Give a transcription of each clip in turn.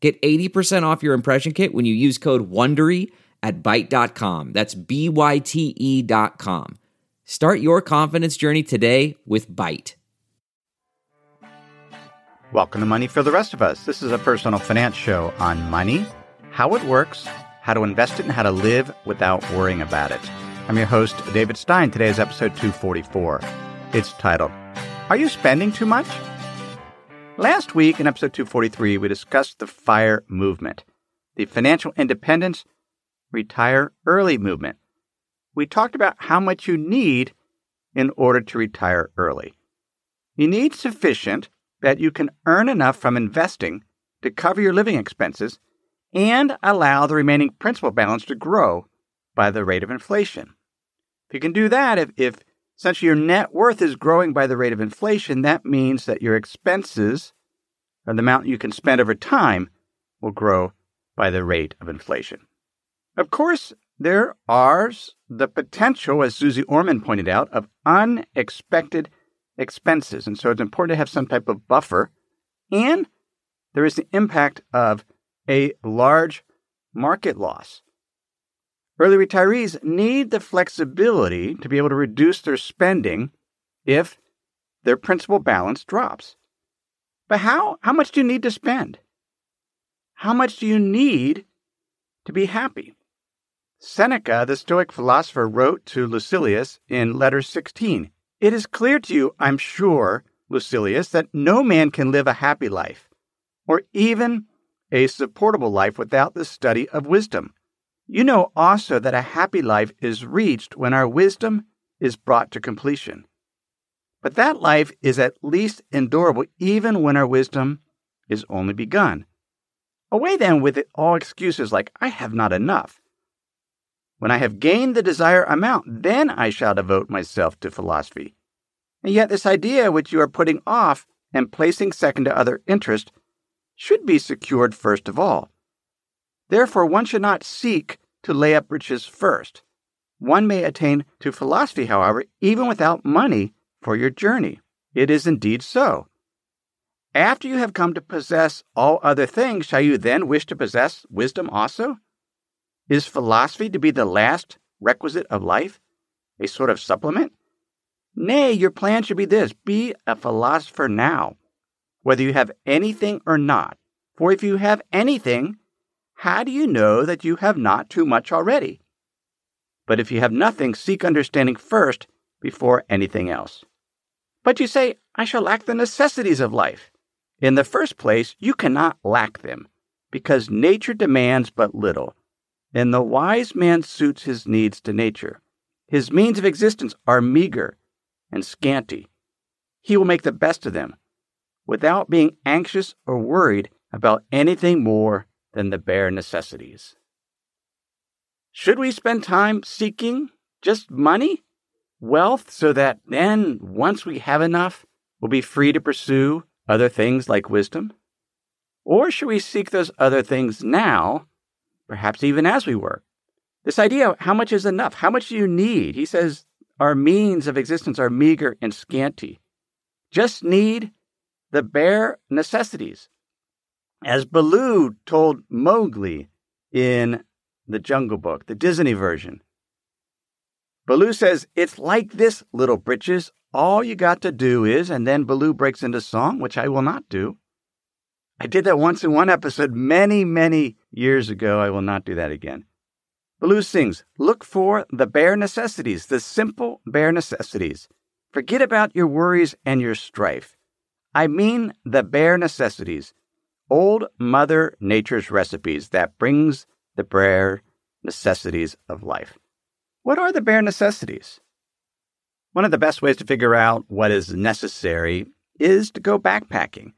Get 80% off your impression kit when you use code WONDERY at Byte.com. That's B-Y-T-E dot com. Start your confidence journey today with Byte. Welcome to Money for the Rest of Us. This is a personal finance show on money, how it works, how to invest it, and how to live without worrying about it. I'm your host, David Stein. Today is episode 244. It's titled, Are You Spending Too Much? Last week in episode 243, we discussed the FIRE movement, the financial independence, retire early movement. We talked about how much you need in order to retire early. You need sufficient that you can earn enough from investing to cover your living expenses and allow the remaining principal balance to grow by the rate of inflation. If you can do that, if, if essentially your net worth is growing by the rate of inflation, that means that your expenses, or the amount you can spend over time, will grow by the rate of inflation. Of course, there are the potential, as Suze Orman pointed out, of unexpected expenses. And so it's important to have some type of buffer. And there is the impact of a large market loss. Early retirees need the flexibility to be able to reduce their spending if their principal balance drops. But how, how much do you need to spend? How much do you need to be happy? Seneca, the Stoic philosopher, wrote to Lucilius in Letter 16 It is clear to you, I'm sure, Lucilius, that no man can live a happy life, or even a supportable life without the study of wisdom. You know also that a happy life is reached when our wisdom is brought to completion. But that life is at least endurable even when our wisdom is only begun. Away then with it all excuses like, I have not enough. When I have gained the desired amount, then I shall devote myself to philosophy. And yet, this idea which you are putting off and placing second to other interests should be secured first of all. Therefore, one should not seek to lay up riches first. One may attain to philosophy, however, even without money for your journey. It is indeed so. After you have come to possess all other things, shall you then wish to possess wisdom also? Is philosophy to be the last requisite of life, a sort of supplement? Nay, your plan should be this be a philosopher now, whether you have anything or not. For if you have anything, how do you know that you have not too much already? But if you have nothing, seek understanding first before anything else. But you say, I shall lack the necessities of life. In the first place, you cannot lack them, because nature demands but little, and the wise man suits his needs to nature. His means of existence are meager and scanty. He will make the best of them, without being anxious or worried about anything more than the bare necessities. Should we spend time seeking just money, wealth, so that then, once we have enough, we'll be free to pursue other things like wisdom? Or should we seek those other things now, perhaps even as we work? This idea of how much is enough? How much do you need? He says our means of existence are meager and scanty. Just need the bare necessities. As Baloo told Mowgli in the Jungle Book, the Disney version. Baloo says, It's like this, little britches. All you got to do is, and then Baloo breaks into song, which I will not do. I did that once in one episode many, many years ago. I will not do that again. Baloo sings, Look for the bare necessities, the simple bare necessities. Forget about your worries and your strife. I mean the bare necessities old Mother Nature's recipes that brings the bare necessities of life. What are the bare necessities? One of the best ways to figure out what is necessary is to go backpacking.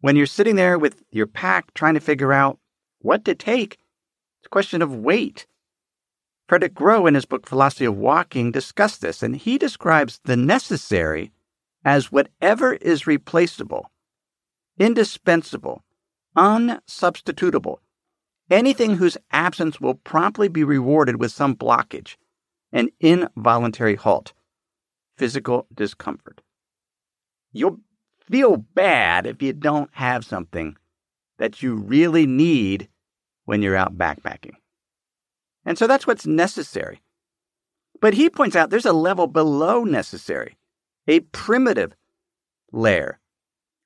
When you're sitting there with your pack trying to figure out what to take, It's a question of weight. Frederick Gros, in his book Philosophy of Walking, discussed this, and he describes the necessary as whatever is replaceable, indispensable, unsubstitutable, anything whose absence will promptly be rewarded with some blockage, an involuntary halt, physical discomfort. You'll feel bad if you don't have something that you really need when you're out backpacking. And so that's what's necessary. But he points out there's a level below necessary, a primitive layer.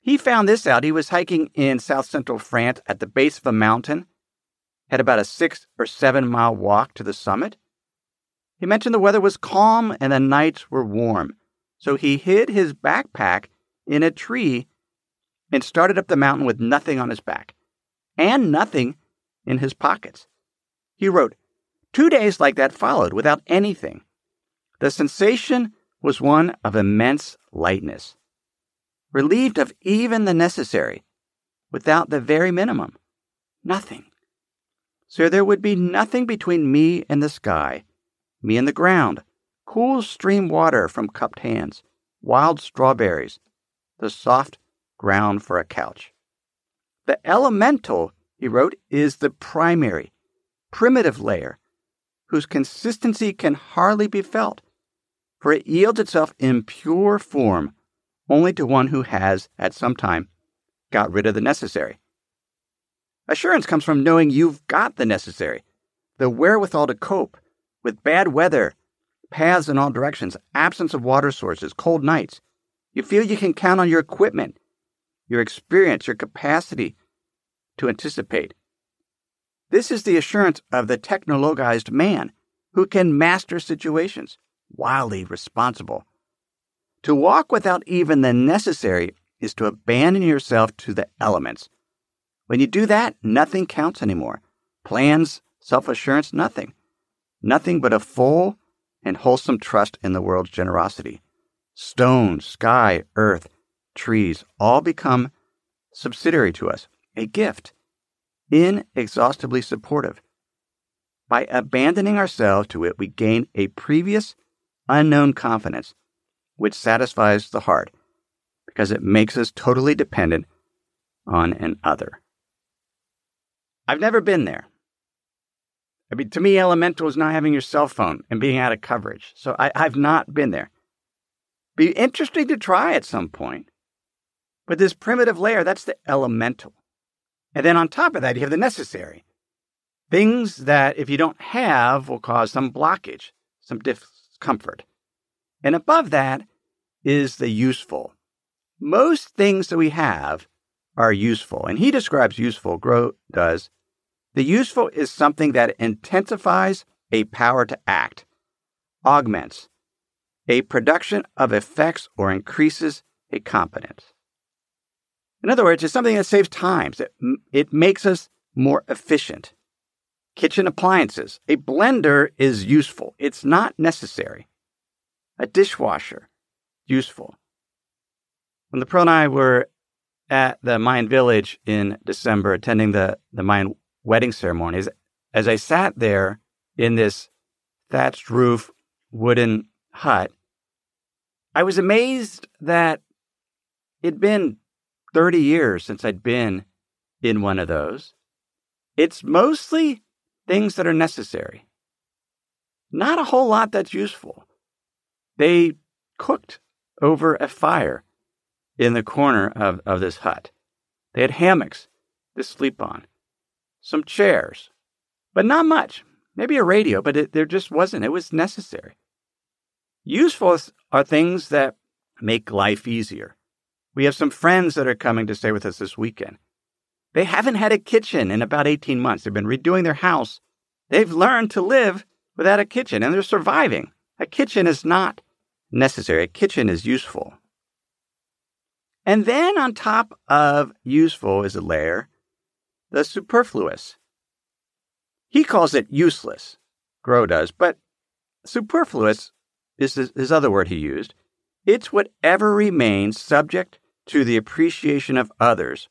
He found this out. He was hiking in south central France at the base of a mountain, had about a six or seven mile walk to the summit. He mentioned the weather was calm and the nights were warm. So he hid his backpack in a tree and started up the mountain with nothing on his back and nothing in his pockets. He wrote, Two days like that followed without anything. The sensation was one of immense lightness, relieved of even the necessary, without the very minimum. Nothing. So there would be nothing between me and the sky, me and the ground, cool stream water from cupped hands, wild strawberries, the soft ground for a couch. The elemental, he wrote, is the primary, primitive layer, whose consistency can hardly be felt, for it yields itself in pure form only to one who has, at some time, got rid of the necessary. Assurance comes from knowing you've got the necessary, the wherewithal to cope with bad weather, paths in all directions, absence of water sources, cold nights. You feel you can count on your equipment, your experience, your capacity to anticipate. This is the assurance of the technologized man who can master situations, wildly responsible. To walk without even the necessary is to abandon yourself to the elements. When you do that, nothing counts anymore. Plans, self assurance, nothing. Nothing but a full and wholesome trust in the world's generosity. Stone, sky, earth, trees all become subsidiary to us, a gift, inexhaustibly supportive. By abandoning ourselves to it, we gain a previous unknown confidence which satisfies the heart because it makes us totally dependent on an other. I've never been there. I mean, to me, elemental is not having your cell phone and being out of coverage. So I, I've not been there. Be interesting to try at some point. But this primitive layer, that's the elemental. And then on top of that, you have the necessary. Things that, if you don't have, will cause some blockage, some discomfort. And above that is the useful. Most things that we have are useful. And he describes useful, Gros does, the useful is something that intensifies a power to act, augments a production of effects, or increases a competence. In other words, it's something that saves time. It, it makes us more efficient. Kitchen appliances. A blender is useful. It's not necessary. A dishwasher, useful. When the Pearl and I were at the Mayan village in December attending the, the Mayan wedding ceremonies, as I sat there in this thatched roof wooden hut, I was amazed that it'd been 30 years since I'd been in one of those. It's mostly things that are necessary, not a whole lot that's useful. They cooked over a fire in the corner of, of this hut. They had hammocks to sleep on some chairs, but not much. Maybe a radio, but it, there just wasn't. It was necessary. Useful are things that make life easier. We have some friends that are coming to stay with us this weekend. They haven't had a kitchen in about 18 months. They've been redoing their house. They've learned to live without a kitchen and they're surviving. A kitchen is not necessary, a kitchen is useful. And then on top of useful is a layer the superfluous. He calls it useless, Gros does, but superfluous is his other word he used. It's whatever remains subject to the appreciation of others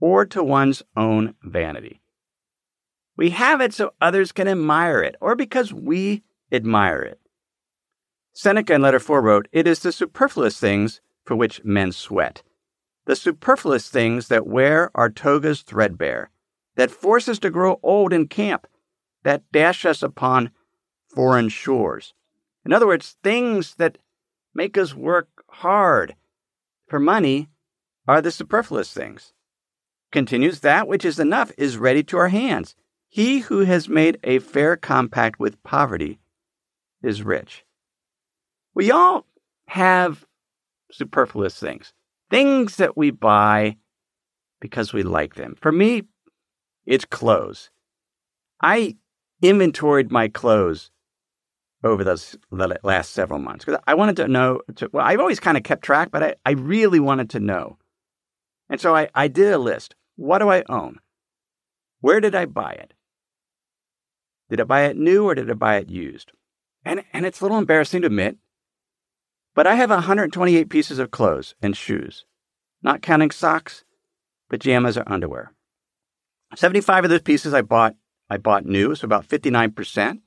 or to one's own vanity. We have it so others can admire it, or because we admire it. Seneca in Letter 4 wrote, It is the superfluous things for which men sweat, the superfluous things that wear our togas threadbare, that force us to grow old in camp, that dash us upon foreign shores. In other words, things that make us work hard for money are the superfluous things. Continues, that which is enough is ready to our hands. He who has made a fair compact with poverty is rich. We all have superfluous things, things that we buy because we like them. For me, it's clothes. I inventoried my clothes over those last several months because I wanted to know. To, well, I've always kind of kept track, but I, I really wanted to know. And so I, I did a list. What do I own? Where did I buy it? Did I buy it new or did I buy it used? And, and it's a little embarrassing to admit, but I have 128 pieces of clothes and shoes, not counting socks, pajamas, or underwear. 75 of those pieces I bought I bought new, so about 59%.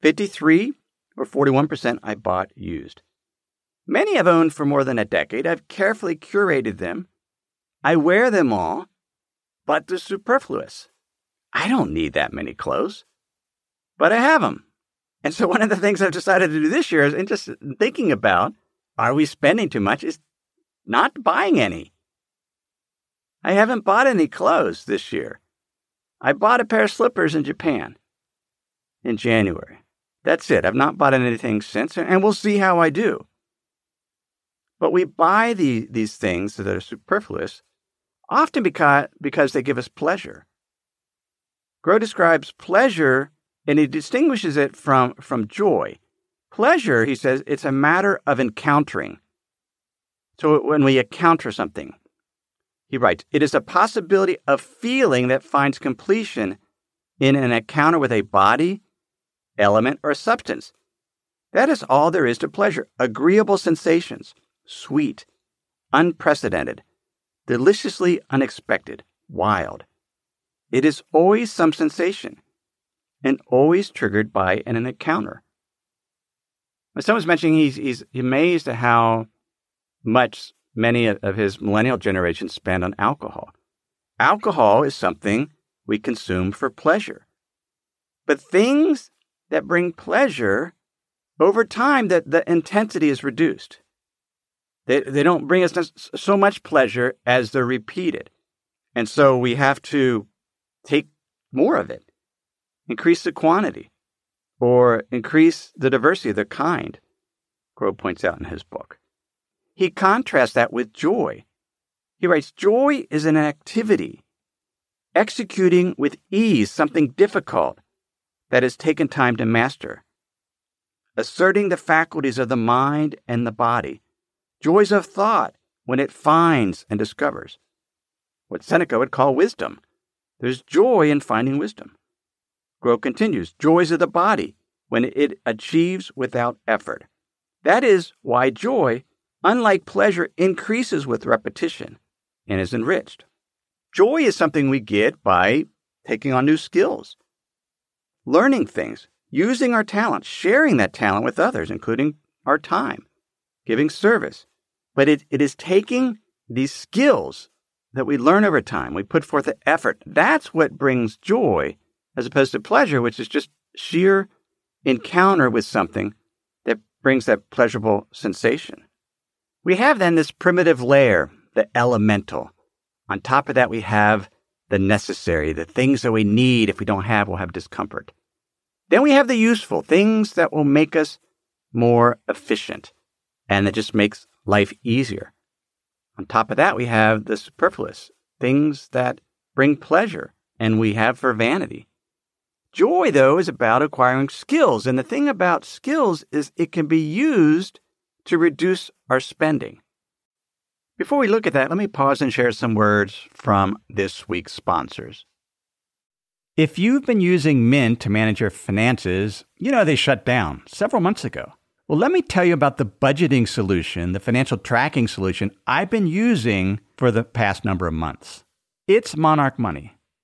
53 or 41% I bought used. Many I've owned for more than a decade. I've carefully curated them. I wear them all, but they're superfluous. I don't need that many clothes, but I have them. And so one of the things I've decided to do this year is, and just thinking about, are we spending too much, is not buying any. I haven't bought any clothes this year. I bought a pair of slippers in Japan in January. That's it. I've not bought anything since, and we'll see how I do. But we buy the, these things that are superfluous often because, because they give us pleasure. Gros describes pleasure and he distinguishes it from, from joy. Pleasure, he says, it's a matter of encountering. So when we encounter something, he writes, it is a possibility of feeling that finds completion in an encounter with a body, element, or substance. That is all there is to pleasure agreeable sensations, sweet, unprecedented, deliciously unexpected, wild. It is always some sensation and always triggered by an, encounter. Someone's mentioning he's, he's amazed at how much many of his millennial generation spend on alcohol. Alcohol is something we consume for pleasure. But things that bring pleasure, over time, that the intensity is reduced. They, they don't bring us so much pleasure as they're repeated. And so we have to take more of it increase the quantity, or increase the diversity of the kind, Grove points out in his book. He contrasts that with joy. He writes Joy is an activity, executing with ease something difficult that has taken time to master, asserting the faculties of the mind and the body, joys of thought when it finds and discovers. What Seneca would call wisdom. There's joy in finding wisdom. Grove continues joys of the body when it achieves without effort. That is why joy, unlike pleasure, increases with repetition and is enriched. Joy is something we get by taking on new skills, learning things, using our talent, sharing that talent with others, including our time, giving service. But it, it is taking these skills that we learn over time, we put forth the effort. That's what brings joy as opposed to pleasure, which is just sheer encounter with something that brings that pleasurable sensation. We have then this primitive layer, the elemental. On top of that, we have the necessary, the things that we need. If we don't have, we'll have discomfort. Then we have the useful, things that will make us more efficient and that just makes life easier. On top of that, we have the superfluous, things that bring pleasure and we have for vanity. Joy, though, is about acquiring skills. And the thing about skills is it can be used to reduce our spending. Before we look at that, let me pause and share some words from this week's sponsors. If you've been using Mint to manage your finances, you know they shut down several months ago. Well, let me tell you about the budgeting solution, the financial tracking solution I've been using for the past number of months. It's Monarch Money.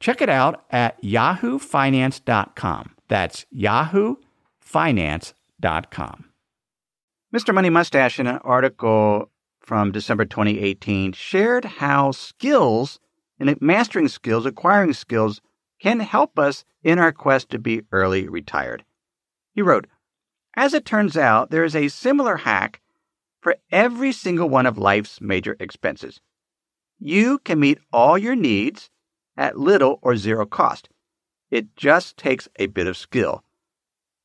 Check it out at yahoofinance.com. That's yahoofinance.com. Mr. Money Mustache, in an article from December 2018, shared how skills and mastering skills, acquiring skills, can help us in our quest to be early retired. He wrote, As it turns out, there is a similar hack for every single one of life's major expenses. You can meet all your needs at little or zero cost. It just takes a bit of skill.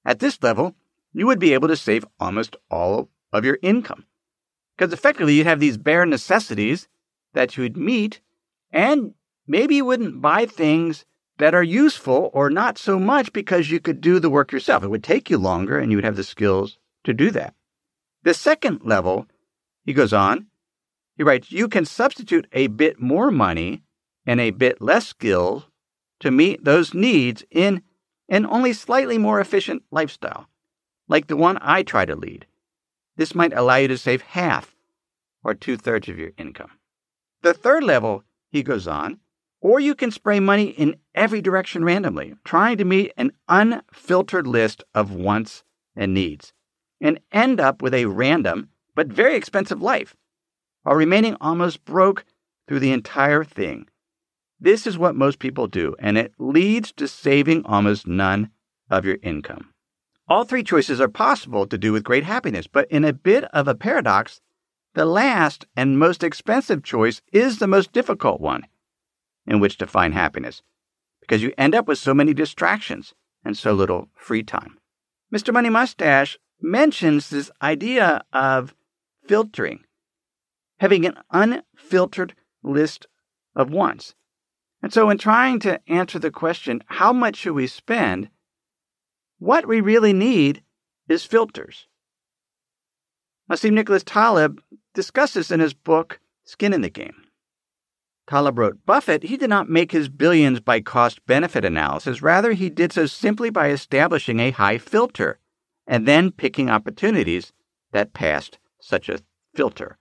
At this level, you would be able to save almost all of your income. Because effectively, you'd have these bare necessities that you would meet, and maybe you wouldn't buy things that are useful or not so much because you could do the work yourself. It would take you longer, and you would have the skills to do that. The second level, he goes on, he writes, you can substitute a bit more money and a bit less skill to meet those needs in an only slightly more efficient lifestyle, like the one I try to lead. This might allow you to save half or two thirds of your income. The third level, he goes on, or you can spray money in every direction randomly, trying to meet an unfiltered list of wants and needs and end up with a random but very expensive life while remaining almost broke through the entire thing. This is what most people do, and it leads to saving almost none of your income. All three choices are possible to do with great happiness, but in a bit of a paradox, the last and most expensive choice is the most difficult one in which to find happiness, because you end up with so many distractions and so little free time. Mr. Money Mustache mentions this idea of filtering, having an unfiltered list of wants. And so, in trying to answer the question, how much should we spend? What we really need is filters. Nassim Nicholas Taleb discusses in his book, Skin in the Game. Taleb wrote Buffett, he did not make his billions by cost benefit analysis. Rather, he did so simply by establishing a high filter and then picking opportunities that passed such a filter.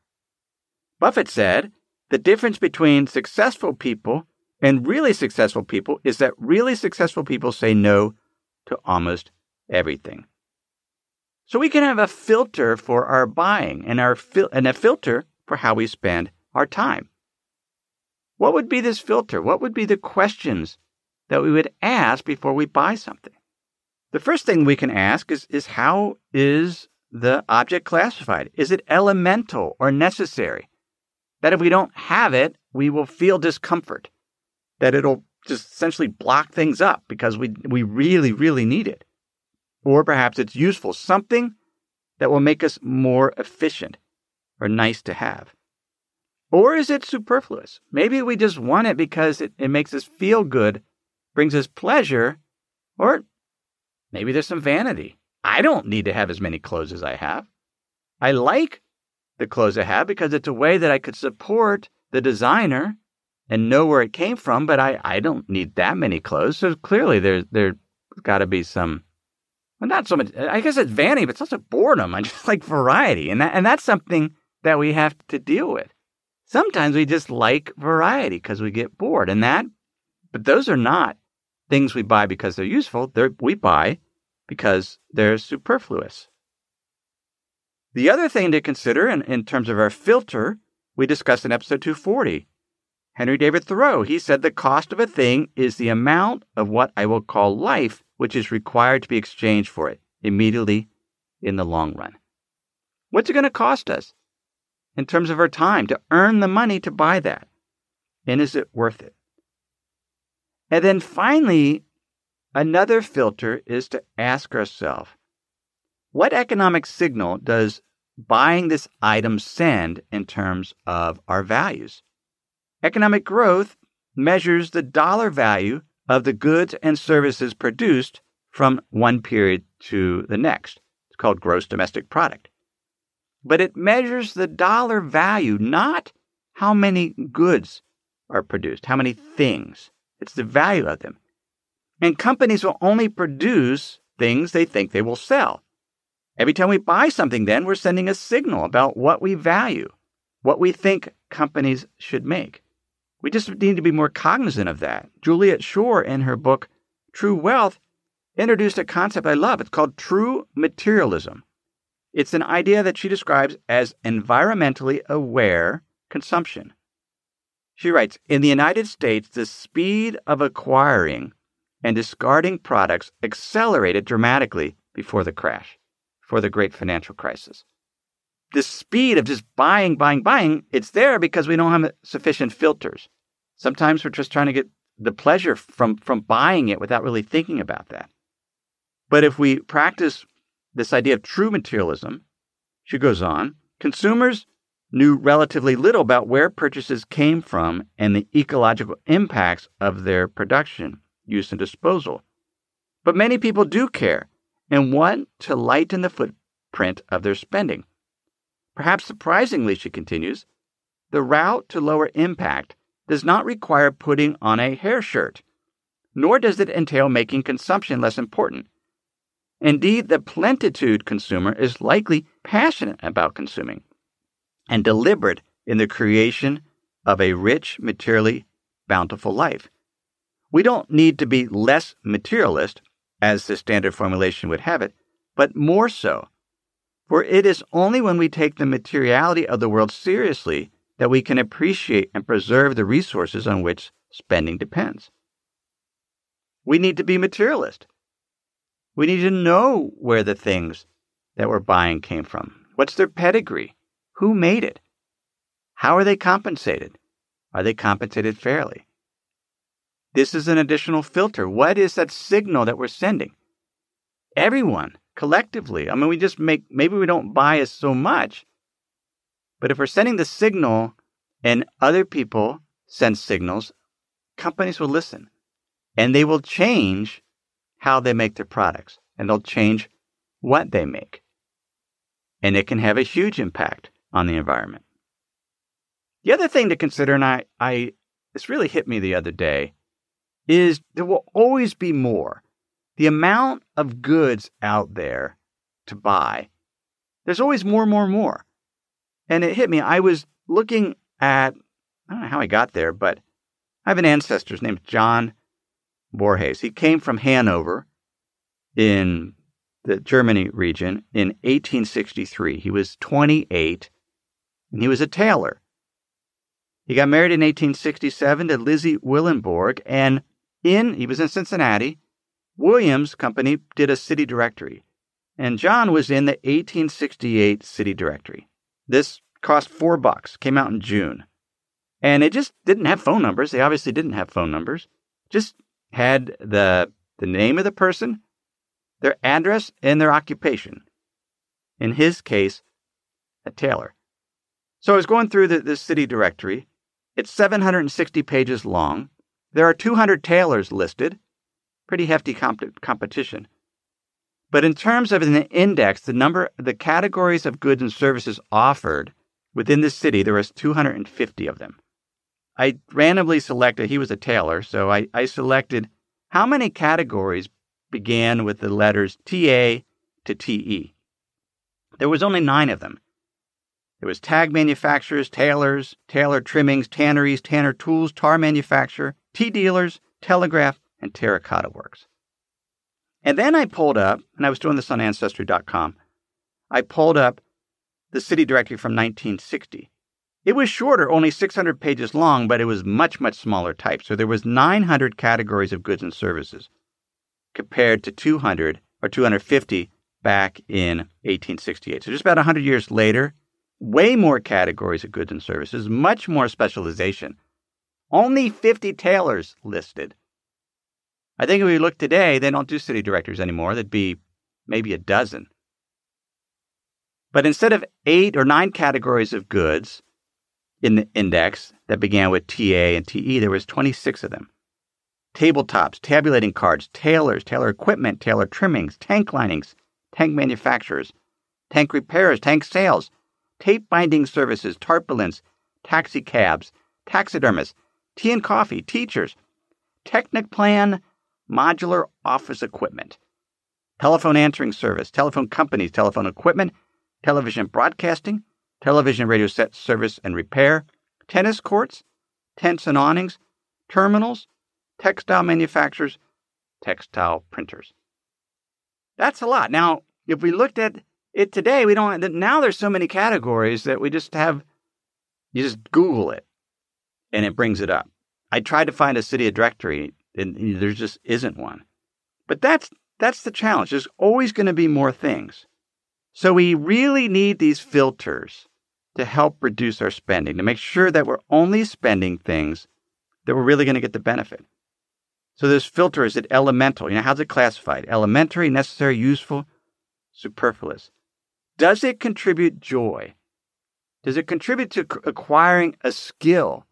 Buffett said the difference between successful people and really successful people is that really successful people say no to almost everything. So we can have a filter for our buying and our fil- and a filter for how we spend our time. What would be this filter? What would be the questions that we would ask before we buy something? The first thing we can ask is, is how is the object classified? Is it elemental or necessary? That if we don't have it, we will feel discomfort, that it'll just essentially block things up because we, we really, really need it. Or perhaps it's useful, something that will make us more efficient or nice to have. Or is it superfluous? Maybe we just want it because it, it makes us feel good, brings us pleasure, or maybe there's some vanity. I don't need to have as many clothes as I have. I like the clothes I have because it's a way that I could support the designer and know where it came from, but I, I don't need that many clothes. So clearly there there's got to be some well, not so much I guess it's vanity, but it's also boredom. I just like variety. And that and that's something that we have to deal with. Sometimes we just like variety because we get bored. And that but those are not things we buy because they're useful. They're we buy because they're superfluous. The other thing to consider in, in terms of our filter, we discussed in episode 240. Henry David Thoreau, he said the cost of a thing is the amount of what I will call life, which is required to be exchanged for it immediately in the long run. What's it going to cost us in terms of our time to earn the money to buy that? And is it worth it? And then finally, another filter is to ask ourselves what economic signal does buying this item send in terms of our values? Economic growth measures the dollar value of the goods and services produced from one period to the next. It's called gross domestic product. But it measures the dollar value, not how many goods are produced, how many things. It's the value of them. And companies will only produce things they think they will sell. Every time we buy something, then we're sending a signal about what we value, what we think companies should make. We just need to be more cognizant of that. Juliet Schor, in her book True Wealth, introduced a concept I love. It's called true materialism. It's an idea that she describes as environmentally aware consumption. She writes In the United States, the speed of acquiring and discarding products accelerated dramatically before the crash, for the great financial crisis. The speed of just buying, buying, buying, it's there because we don't have sufficient filters. Sometimes we're just trying to get the pleasure from, from buying it without really thinking about that. But if we practice this idea of true materialism, she goes on, consumers knew relatively little about where purchases came from and the ecological impacts of their production use, and disposal. But many people do care and want to lighten the footprint of their spending. Perhaps surprisingly, she continues, the route to lower impact does not require putting on a hair shirt, nor does it entail making consumption less important. Indeed, the plenitude consumer is likely passionate about consuming and deliberate in the creation of a rich, materially bountiful life. We don't need to be less materialist, as the standard formulation would have it, but more so. For it is only when we take the materiality of the world seriously that we can appreciate and preserve the resources on which spending depends. We need to be materialist. We need to know where the things that we're buying came from. What's their pedigree? Who made it? How are they compensated? Are they compensated fairly? This is an additional filter. What is that signal that we're sending? Everyone, collectively. I mean, we just make, maybe we don't bias so much, but if we're sending the signal and other people send signals, companies will listen and they will change how they make their products and they'll change what they make. And it can have a huge impact on the environment. The other thing to consider, and I, I this really hit me the other day, is there will always be more. The amount of goods out there to buy, there's always more, more, more. And it hit me. I was looking at, I don't know how I got there, but I have an ancestor. His name's John Borges. He came from Hanover in the Germany region in 1863. He was 28 and he was a tailor. He got married in 1867 to Lizzie Willenborg, and in he was in Cincinnati. Williams Company did a city directory, and John was in the 1868 city directory. This cost four bucks, came out in June. And it just didn't have phone numbers. They obviously didn't have phone numbers. Just had the the name of the person, their address, and their occupation. In his case, a tailor. So I was going through the, the city directory. It's 760 pages long. There are 200 tailors listed. Pretty hefty comp- competition. But in terms of an index, the number, the categories of goods and services offered within the city, there was 250 of them. I randomly selected, he was a tailor, so I, I selected how many categories began with the letters TA to TE. There was only nine of them. There was tag manufacturers, tailors, tailor trimmings, tanneries, tanner tools, tar manufacturer, tea dealers, telegraph, and terracotta works. And then I pulled up, and I was doing this on Ancestry.com, I pulled up the city directory from 1960. It was shorter, only 600 pages long, but it was much, much smaller type. So there was 900 categories of goods and services compared to 200 or 250 back in 1868. So just about 100 years later, way more categories of goods and services, much more specialization. Only 50 tailors listed. I think if we look today, they don't do city directors anymore. There'd be maybe a dozen. But instead of eight or nine categories of goods in the index that began with TA and TE, there was 26 of them. Tabletops, tabulating cards, tailors, tailor equipment, tailor trimmings, tank linings, tank manufacturers, tank repairs, tank sales, tape binding services, tarpaulins, taxi cabs, taxidermists, tea and coffee, teachers, Techniplan modular office equipment, telephone answering service, telephone companies, telephone equipment, television broadcasting, television radio set service and repair, tennis courts, tents and awnings, terminals, textile manufacturers, textile printers. That's a lot. Now, if we looked at it today, we don't, now there's so many categories that we just have, you just Google it and it brings it up. I tried to find a city directory and there just isn't one. But that's, that's the challenge. There's always going to be more things. So we really need these filters to help reduce our spending, to make sure that we're only spending things that we're really going to get the benefit. So this filter is it elemental? You know, how's it classified? Elementary, necessary, useful, superfluous. Does it contribute joy? Does it contribute to acquiring a skill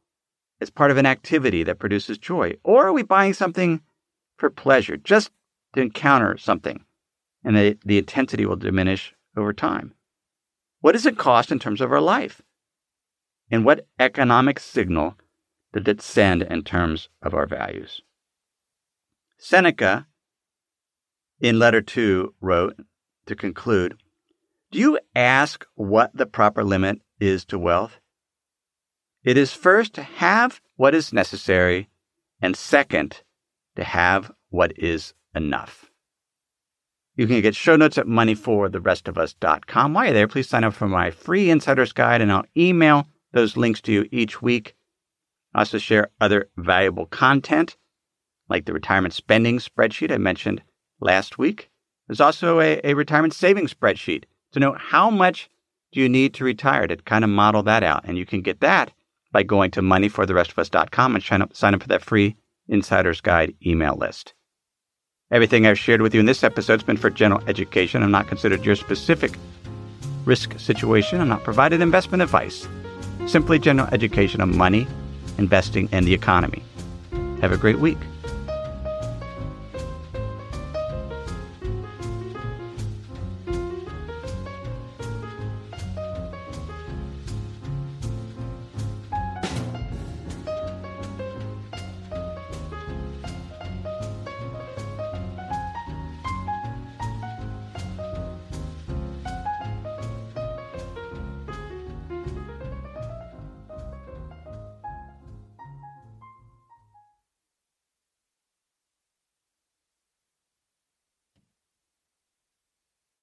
as part of an activity that produces joy? Or are we buying something for pleasure, just to encounter something, and the, the intensity will diminish over time? What does it cost in terms of our life? And what economic signal did it send in terms of our values? Seneca, in letter two, wrote to conclude Do you ask what the proper limit is to wealth? It is first to have what is necessary, and second, to have what is enough. You can get show notes at moneyfortherestofus.com. While you're there, please sign up for my free insider's guide, and I'll email those links to you each week. I also share other valuable content, like the retirement spending spreadsheet I mentioned last week. There's also a, a retirement savings spreadsheet to know how much do you need to retire to kind of model that out. And you can get that by going to moneyfortherestofus.com and sign up, sign up for that free insider's guide email list. Everything I've shared with you in this episode has been for general education. I'm not considered your specific risk situation. I'm not provided investment advice. Simply general education on money, investing, and the economy. Have a great week.